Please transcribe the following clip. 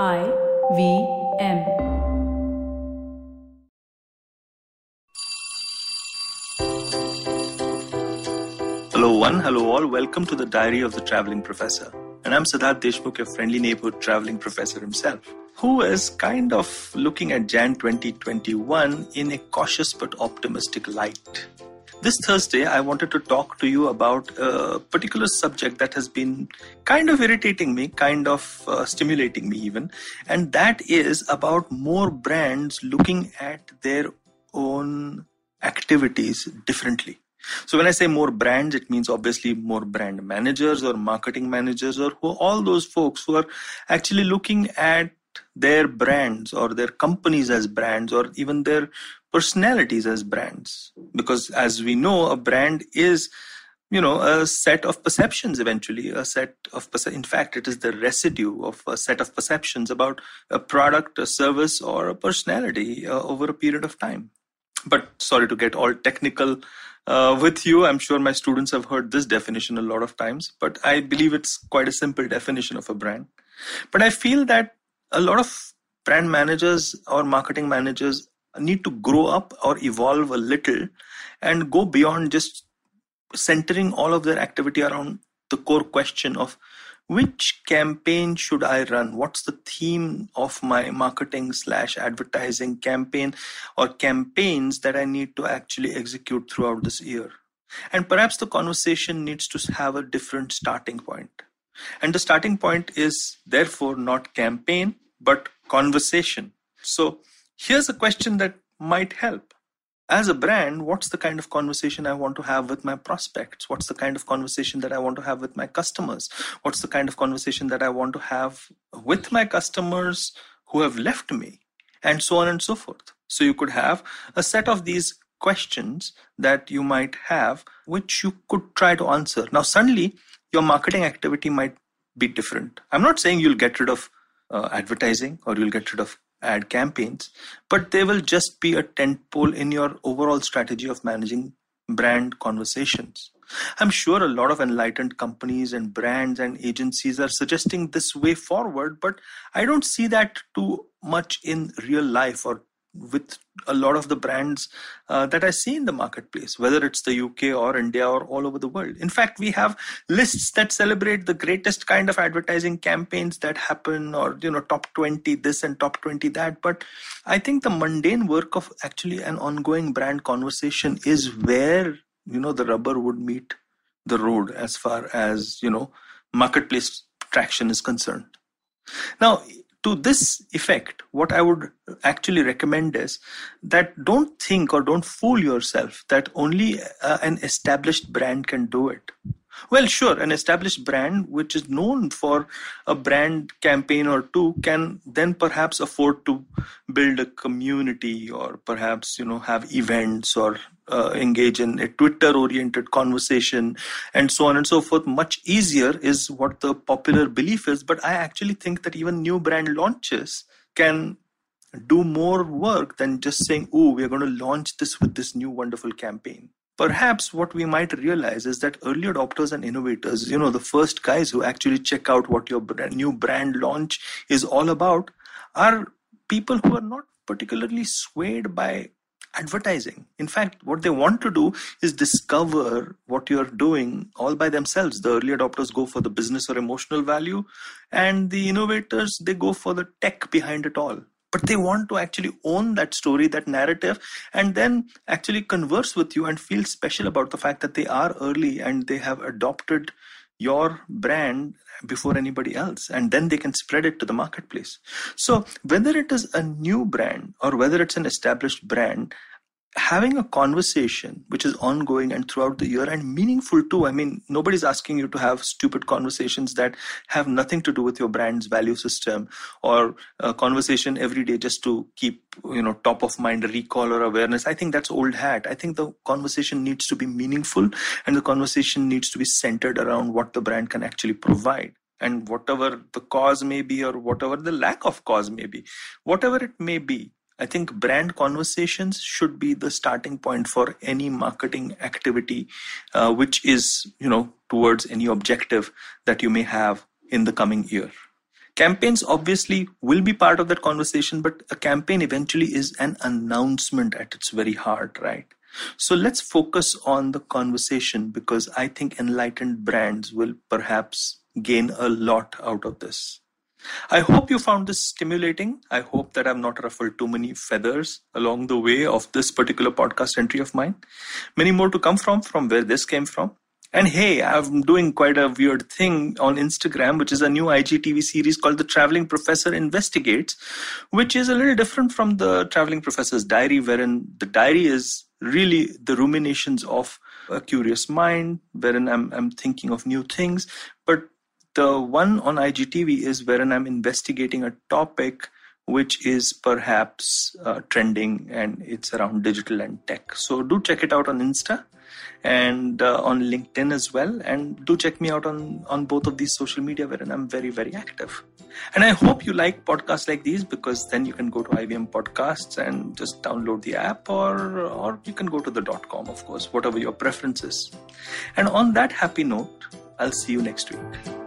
I V M. Hello, one, hello, all. Welcome to the Diary of the Traveling Professor. And I'm Siddharth Deshmukh, your friendly neighborhood traveling professor himself, who is kind of looking at Jan 2021 in a cautious but optimistic light. This Thursday, I wanted to talk to you about a particular subject that has been kind of irritating me, kind of uh, stimulating me, even, and that is about more brands looking at their own activities differently. So when I say more brands, it means obviously more brand managers or marketing managers or who, all those folks who are actually looking at their brands or their companies as brands or even their personalities as brands. Because as we know, a brand is you know a set of perceptions eventually a set of in fact it is the residue of a set of perceptions about a product a service or a personality uh, over a period of time but sorry to get all technical uh, with you. I'm sure my students have heard this definition a lot of times, but I believe it's quite a simple definition of a brand. But I feel that a lot of brand managers or marketing managers need to grow up or evolve a little and go beyond just centering all of their activity around the core question of which campaign should I run? What's the theme of my marketing slash advertising campaign or campaigns that I need to actually execute throughout this year? And perhaps the conversation needs to have a different starting point. And the starting point is therefore not campaign, but conversation. So here's a question that might help as a brand, what's the kind of conversation I want to have with my prospects? What's the kind of conversation that I want to have with my customers? What's the kind of conversation that I want to have with my customers who have left me? And so on and so forth. So you could have a set of these questions that you might have, which you could try to answer. Now, suddenly, your marketing activity might be different. I'm not saying you'll get rid of uh, advertising or you'll get rid of ad campaigns, but they will just be a tentpole in your overall strategy of managing brand conversations. I'm sure a lot of enlightened companies and brands and agencies are suggesting this way forward, but I don't see that too much in real life or with a lot of the brands uh, that I see in the marketplace, whether it's the UK or India or all over the world. In fact, we have lists that celebrate the greatest kind of advertising campaigns that happen, or you know, top 20 this and top 20 that. But I think the mundane work of actually an ongoing brand conversation is where you know the rubber would meet the road as far as you know marketplace traction is concerned. Now, to this effect, what I would actually recommend is that don't think or don't fool yourself that only uh, an established brand can do it. Well, sure, an established brand which is known for a brand campaign or two can then perhaps afford to build a community or perhaps, you know, have events or uh, engage in a Twitter oriented conversation and so on and so forth. Much easier is what the popular belief is. But I actually think that even new brand launches can do more work than just saying, oh, we're going to launch this with this new wonderful campaign. Perhaps what we might realize is that early adopters and innovators, you know, the first guys who actually check out what your brand, new brand launch is all about, are people who are not particularly swayed by advertising. In fact, what they want to do is discover what you're doing all by themselves. The early adopters go for the business or emotional value, and the innovators, they go for the tech behind it all. But they want to actually own that story, that narrative, and then actually converse with you and feel special about the fact that they are early and they have adopted your brand before anybody else and then they can spread it to the marketplace. So whether it is a new brand or whether it's an established brand having a conversation which is ongoing and throughout the year and meaningful too. I mean nobody's asking you to have stupid conversations that have nothing to do with your brand's value system or a conversation every day just to keep you know top of mind recall or awareness. I think that's old hat. I think the conversation needs to be meaningful and the conversation needs to be centered around what the brand can actually provide. And whatever the cause may be or whatever the lack of cause may be whatever it may be I think brand conversations should be the starting point for any marketing activity, uh, which is, you know, towards any objective that you may have in the coming year. Campaigns obviously will be part of that conversation, but a campaign eventually is an announcement at its very heart, right? So let's focus on the conversation because I think enlightened brands will perhaps gain a lot out of this. I hope you found this stimulating. I hope that I've not ruffled too many feathers along the way of this particular podcast entry of mine. Many more to come from, from where this came from. And hey, I'm doing quite a weird thing on Instagram, which is a new IGTV series called The Traveling Professor Investigates, which is a little different from the Traveling Professor's Diary, wherein the diary is really the ruminations of a curious mind, wherein I'm, I'm thinking of new things. But the one on IGTV is wherein I'm investigating a topic which is perhaps uh, trending and it's around digital and tech. So do check it out on Insta and uh, on LinkedIn as well. And do check me out on, on both of these social media wherein I'm very, very active. And I hope you like podcasts like these because then you can go to IVM Podcasts and just download the app or, or you can go to the .com, of course, whatever your preference is. And on that happy note, I'll see you next week.